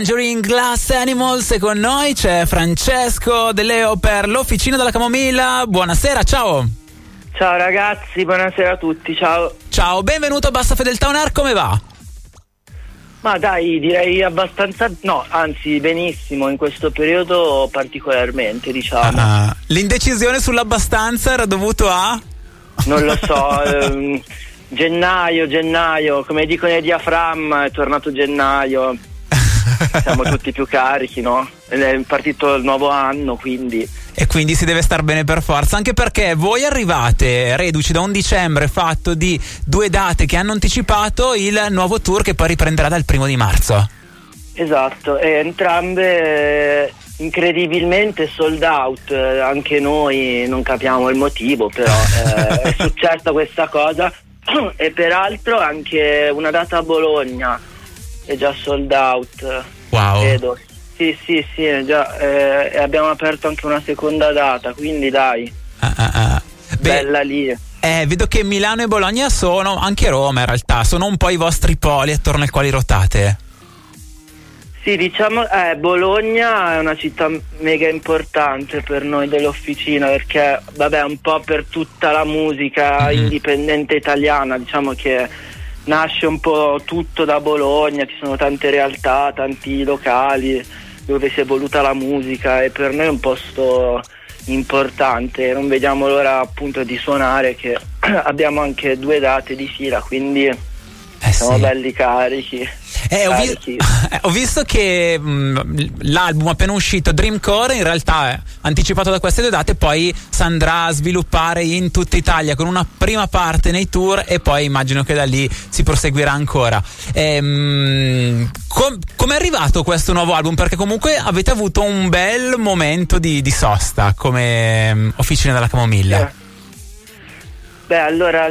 Tangerine Glass Animals e con noi c'è Francesco De Leo per l'Officina della Camomilla. Buonasera, ciao. Ciao ragazzi, buonasera a tutti, ciao. Ciao, benvenuto a Bassa Fedeltà On Air, come va? Ma dai, direi abbastanza, no, anzi benissimo, in questo periodo particolarmente, diciamo. Ah, l'indecisione sull'abbastanza era dovuto a? Non lo so, ehm, gennaio, gennaio, come dicono i diaframma, è tornato gennaio, siamo tutti più carichi, no? È partito il nuovo anno, quindi... E quindi si deve star bene per forza, anche perché voi arrivate reduci da un dicembre fatto di due date che hanno anticipato il nuovo tour che poi riprenderà dal primo di marzo. Esatto, e entrambe eh, incredibilmente sold out, eh, anche noi non capiamo il motivo, però eh, è successa questa cosa e peraltro anche una data a Bologna è già sold out. Wow. Credo. Sì, sì, sì, già, eh, abbiamo aperto anche una seconda data, quindi dai, ah, ah, ah. bella lì. Eh, vedo che Milano e Bologna sono, anche Roma in realtà, sono un po' i vostri poli attorno ai quali rotate. Sì, diciamo, eh, Bologna è una città mega importante per noi dell'officina perché, vabbè, un po' per tutta la musica mm-hmm. indipendente italiana, diciamo che nasce un po' tutto da Bologna, ci sono tante realtà, tanti locali dove si è evoluta la musica e per noi è un posto importante, non vediamo l'ora appunto di suonare che abbiamo anche due date di fila, quindi eh siamo sì. belli carichi. Eh, ho, vi- ho, visto che mh, l'album appena uscito Dreamcore in realtà è anticipato da queste due date poi si andrà a sviluppare in tutta Italia con una prima parte nei tour e poi immagino che da lì si proseguirà ancora ehm, com- come è arrivato questo nuovo album? perché comunque avete avuto un bel momento di, di sosta come um, Officina della Camomilla eh. beh allora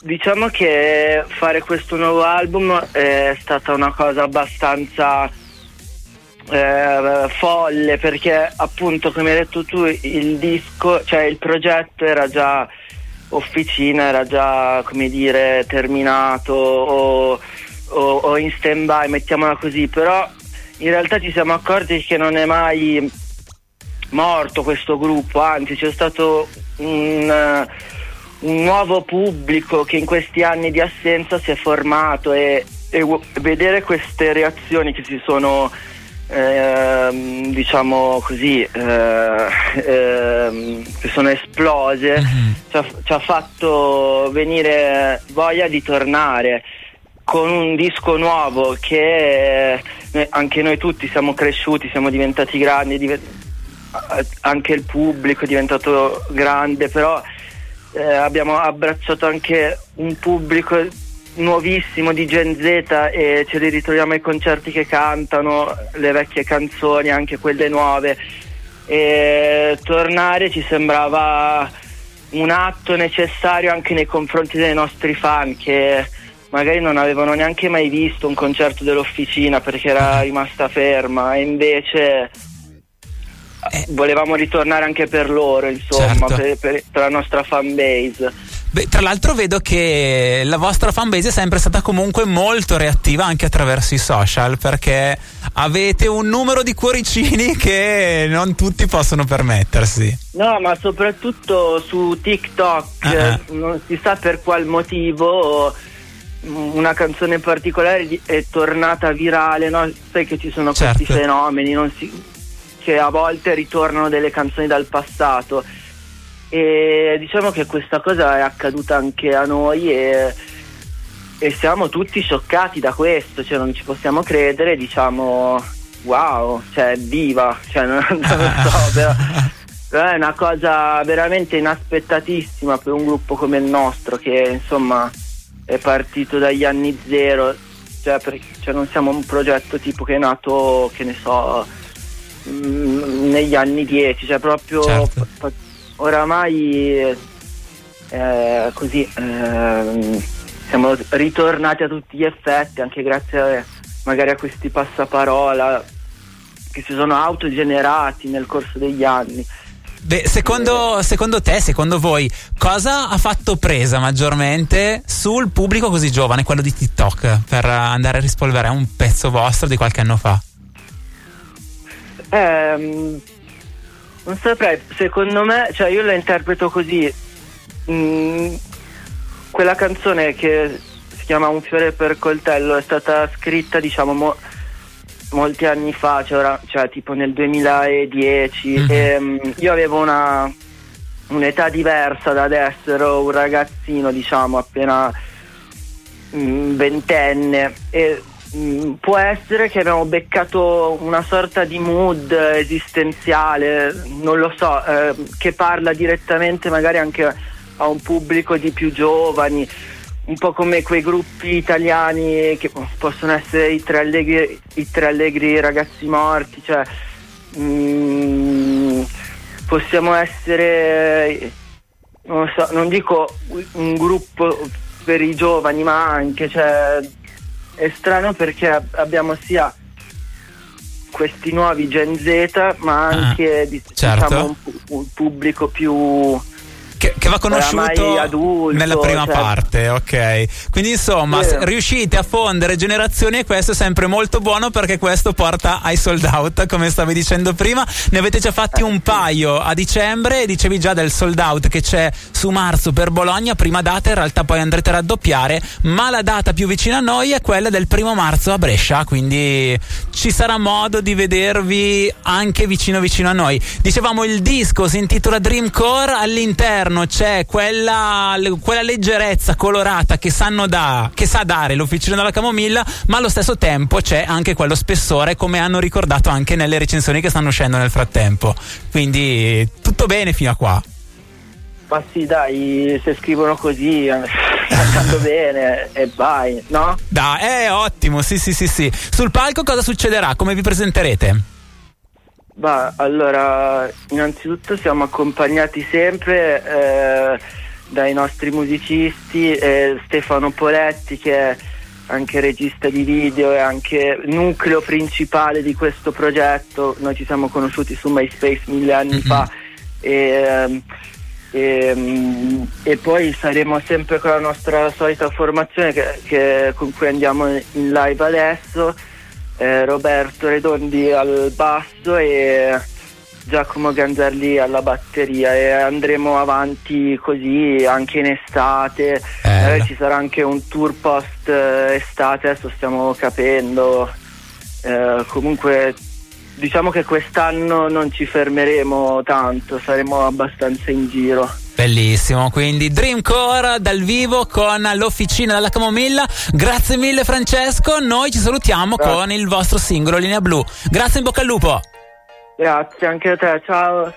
Diciamo che fare questo nuovo album è stata una cosa abbastanza eh, folle perché appunto come hai detto tu il disco, cioè il progetto era già officina, era già come dire terminato o, o, o in stand by, mettiamola così, però in realtà ci siamo accorti che non è mai morto questo gruppo, anzi c'è stato un un nuovo pubblico che in questi anni di assenza si è formato e, e vedere queste reazioni che si sono eh, diciamo così eh, eh, che sono esplose mm-hmm. ci, ha, ci ha fatto venire voglia di tornare con un disco nuovo che eh, anche noi tutti siamo cresciuti, siamo diventati grandi, div- anche il pubblico è diventato grande, però eh, abbiamo abbracciato anche un pubblico nuovissimo di Gen Z e ce li ritroviamo ai concerti che cantano le vecchie canzoni, anche quelle nuove. E tornare ci sembrava un atto necessario anche nei confronti dei nostri fan che magari non avevano neanche mai visto un concerto dell'officina perché era rimasta ferma e invece eh. volevamo ritornare anche per loro, insomma, certo. per, per, per, la nostra fan base. Beh, tra l'altro vedo che la vostra fanbase è sempre stata comunque molto reattiva anche attraverso i social perché avete un numero di cuoricini che non tutti possono permettersi. No, ma soprattutto su TikTok uh-huh. non si sa per qual motivo una canzone particolare è tornata virale, no? sai che ci sono certo. questi fenomeni, non si, che a volte ritornano delle canzoni dal passato. E diciamo che questa cosa è accaduta anche a noi e, e siamo tutti scioccati da questo, cioè non ci possiamo credere, diciamo wow, cioè viva, cioè non, non so, però, però è una cosa veramente inaspettatissima per un gruppo come il nostro che insomma è partito dagli anni zero, cioè, perché, cioè non siamo un progetto tipo che è nato, che ne so, Mm, negli anni 10, cioè proprio certo. oramai eh, così eh, siamo ritornati a tutti gli effetti anche grazie a, magari a questi passaparola che si sono autogenerati nel corso degli anni. Beh, secondo, secondo, te, secondo voi, cosa ha fatto presa maggiormente sul pubblico così giovane, quello di TikTok, per andare a rispolverare un pezzo vostro di qualche anno fa? Ehm, non saprei, secondo me, cioè io la interpreto così. Mm, quella canzone che si chiama Un fiore per coltello è stata scritta, diciamo, mo- molti anni fa, cioè, ora, cioè tipo nel 2010. Mm-hmm. E, um, io avevo una, un'età diversa da adesso, ero un ragazzino, diciamo, appena mm, ventenne. E Mm, può essere che abbiamo beccato una sorta di mood esistenziale, non lo so, eh, che parla direttamente magari anche a un pubblico di più giovani, un po' come quei gruppi italiani che possono essere i tre allegri, i tre allegri ragazzi morti, cioè mm, possiamo essere, non, so, non dico un gruppo per i giovani, ma anche cioè, è strano perché abbiamo sia questi nuovi Gen Z ma ah, anche ah, certo. diciamo, un, un, pubblico più che, che va conosciuto adulto, nella prima cioè... parte, ok. Quindi insomma, sì. riuscite a fondere generazioni e questo è sempre molto buono perché questo porta ai sold out, come stavi dicendo prima. Ne avete già fatti un paio a dicembre e dicevi già del sold out che c'è su marzo per Bologna, prima data, in realtà poi andrete a raddoppiare, ma la data più vicina a noi è quella del primo marzo a Brescia, quindi ci sarà modo di vedervi anche vicino vicino a noi. Dicevamo il disco si intitola Dreamcore all'interno all'interno c'è quella, quella leggerezza colorata che, da, che, sa dare l'officina della camomilla, ma allo stesso tempo c'è anche quello spessore, come hanno ricordato anche nelle recensioni che stanno uscendo nel frattempo. Quindi tutto bene fino a qua. Ma sì, dai, se scrivono così, cantando bene e vai, no? Dai, è ottimo, sì, sì, sì, sì. Sul palco cosa succederà? Come vi presenterete? Bah, allora, innanzitutto siamo accompagnati sempre eh, dai nostri musicisti, eh, Stefano Poletti che è anche regista di video e anche nucleo principale di questo progetto. Noi ci siamo conosciuti su MySpace mille anni fa e, ehm, e, ehm, e, poi saremo sempre con la nostra solita formazione che, che, con cui andiamo in live adesso eh, Roberto Redondi al basso e Giacomo Ganzarli alla batteria e andremo avanti così anche in estate. Eh, ci sarà anche un tour post eh, estate, adesso stiamo capendo. Eh, comunque diciamo che quest'anno non ci fermeremo tanto, saremo abbastanza in giro. Bellissimo, quindi Dreamcore dal vivo con l'officina della Camomilla. Grazie mille Francesco, noi ci salutiamo Grazie. con il vostro singolo Linea Blu. Grazie in bocca al lupo. Grazie anche a te, ciao.